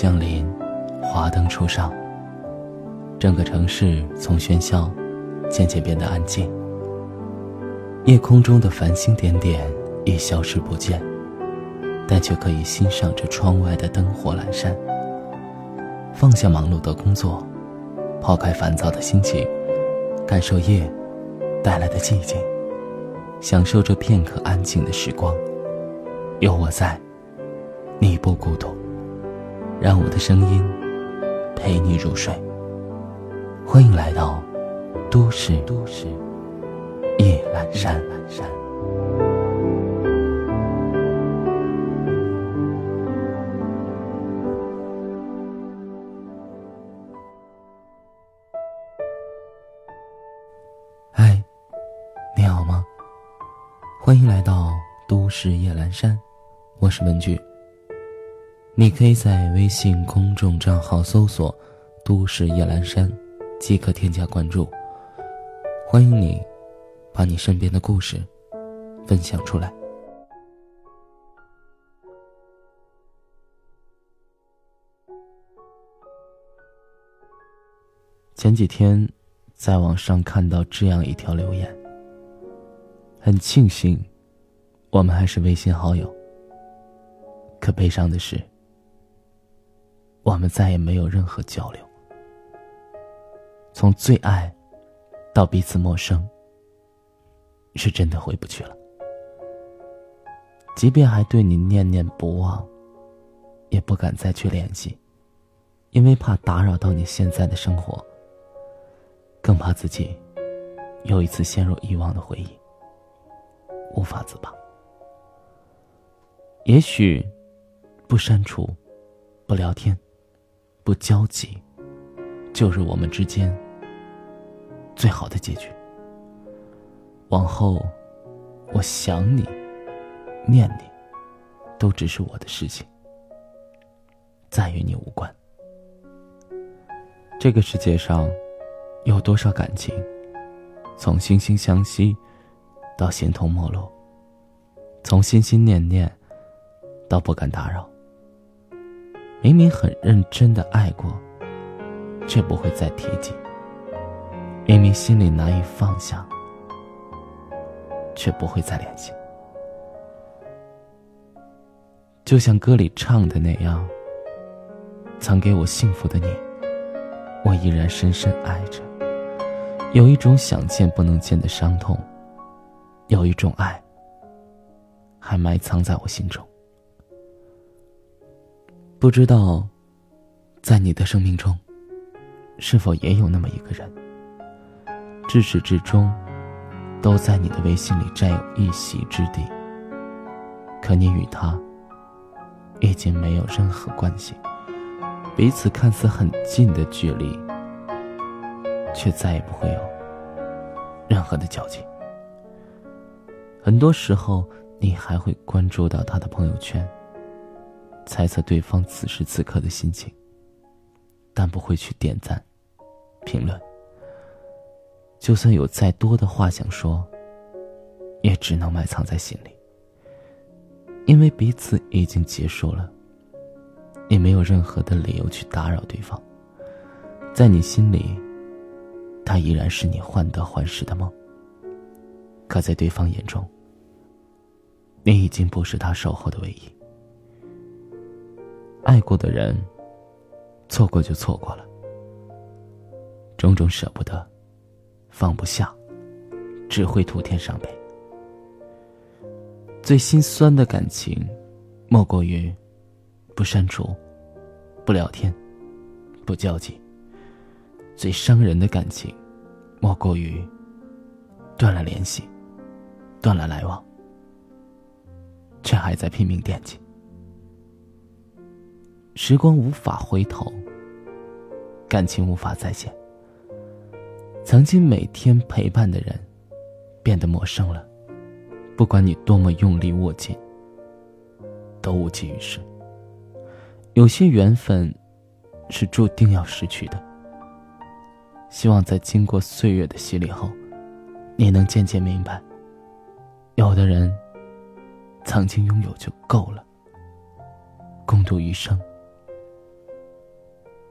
降临，华灯初上，整个城市从喧嚣渐渐变得安静。夜空中的繁星点点已消失不见，但却可以欣赏着窗外的灯火阑珊。放下忙碌的工作，抛开烦躁的心情，感受夜带来的寂静，享受这片刻安静的时光。有我在，你不孤独。让我的声音陪你入睡。欢迎来到都市都市夜阑珊。嗨，你好吗？欢迎来到都市夜阑珊，我是文具。你可以在微信公众账号搜索“都市夜阑珊”，即可添加关注。欢迎你，把你身边的故事分享出来。前几天，在网上看到这样一条留言。很庆幸，我们还是微信好友。可悲伤的是。我们再也没有任何交流。从最爱，到彼此陌生，是真的回不去了。即便还对你念念不忘，也不敢再去联系，因为怕打扰到你现在的生活，更怕自己又一次陷入遗忘的回忆，无法自拔。也许，不删除，不聊天。不交集，就是我们之间最好的结局。往后，我想你、念你，都只是我的事情，再与你无关。这个世界上，有多少感情，从惺惺相惜到形同陌路，从心心念念到不敢打扰。明明很认真的爱过，却不会再提及；明明心里难以放下，却不会再联系。就像歌里唱的那样，曾给我幸福的你，我依然深深爱着。有一种想见不能见的伤痛，有一种爱，还埋藏在我心中。不知道，在你的生命中，是否也有那么一个人，至始至终都在你的微信里占有一席之地。可你与他已经没有任何关系，彼此看似很近的距离，却再也不会有任何的交集。很多时候，你还会关注到他的朋友圈。猜测对方此时此刻的心情，但不会去点赞、评论。就算有再多的话想说，也只能埋藏在心里。因为彼此已经结束了，也没有任何的理由去打扰对方。在你心里，他依然是你患得患失的梦。可在对方眼中，你已经不是他守候的唯一。爱过的人，错过就错过了。种种舍不得，放不下，只会徒添伤悲。最心酸的感情，莫过于不删除、不聊天、不交集；最伤人的感情，莫过于断了联系、断了来往，却还在拼命惦记。时光无法回头，感情无法再见。曾经每天陪伴的人，变得陌生了。不管你多么用力握紧，都无济于事。有些缘分，是注定要失去的。希望在经过岁月的洗礼后，你能渐渐明白，有的人，曾经拥有就够了。共度余生。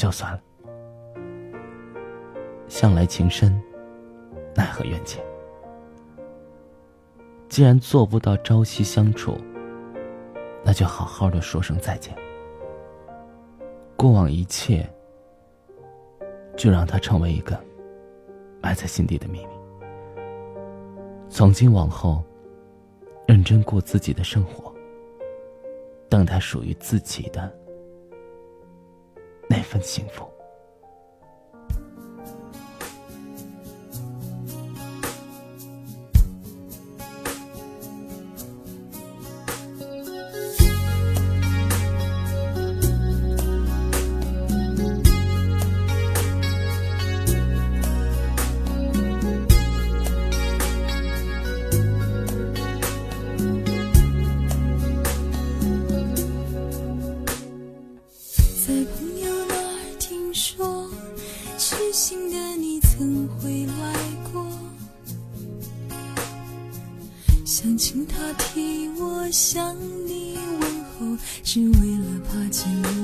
就算了。向来情深，奈何缘浅。既然做不到朝夕相处，那就好好的说声再见。过往一切，就让它成为一个埋在心底的秘密。从今往后，认真过自己的生活，等待属于自己的那份幸福。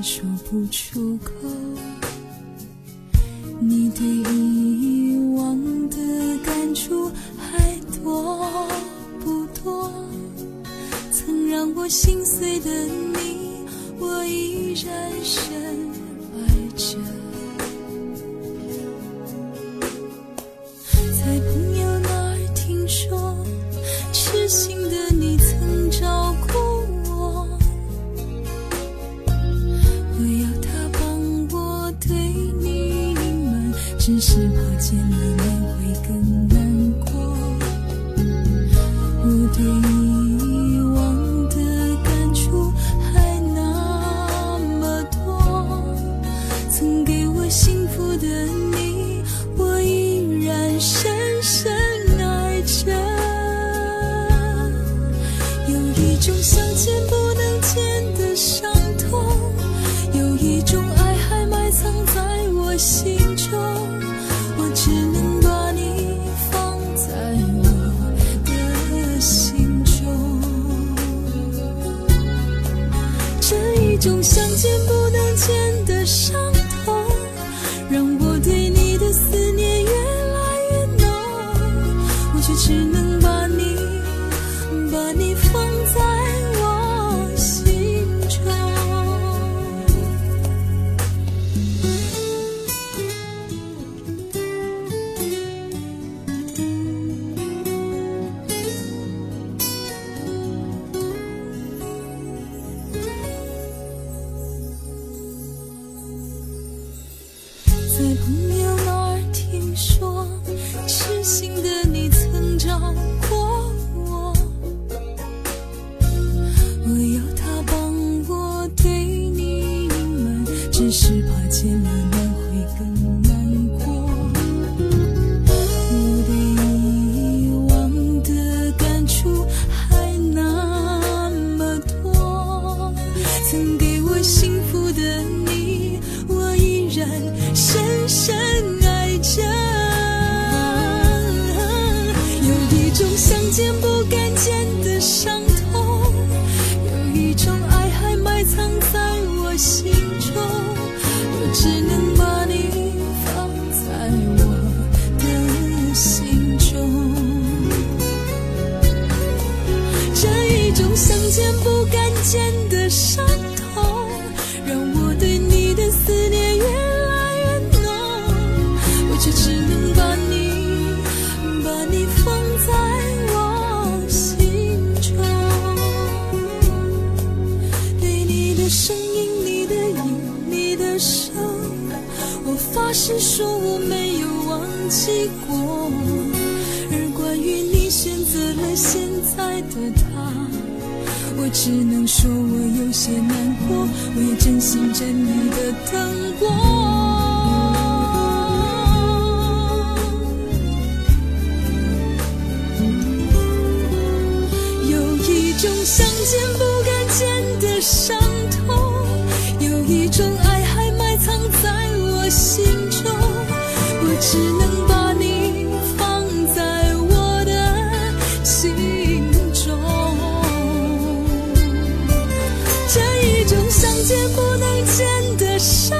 说不出口。你对遗忘的感触还多不多？曾让我心碎的你，我依然深心中，我只能把你放在我的心中。这一种相见不能见的伤痛，让我对你的思念越来越浓，我却只能种有忘记过，而关于你选择了现在的他，我只能说我有些难过，我也真心真意的等过。有一种相见不这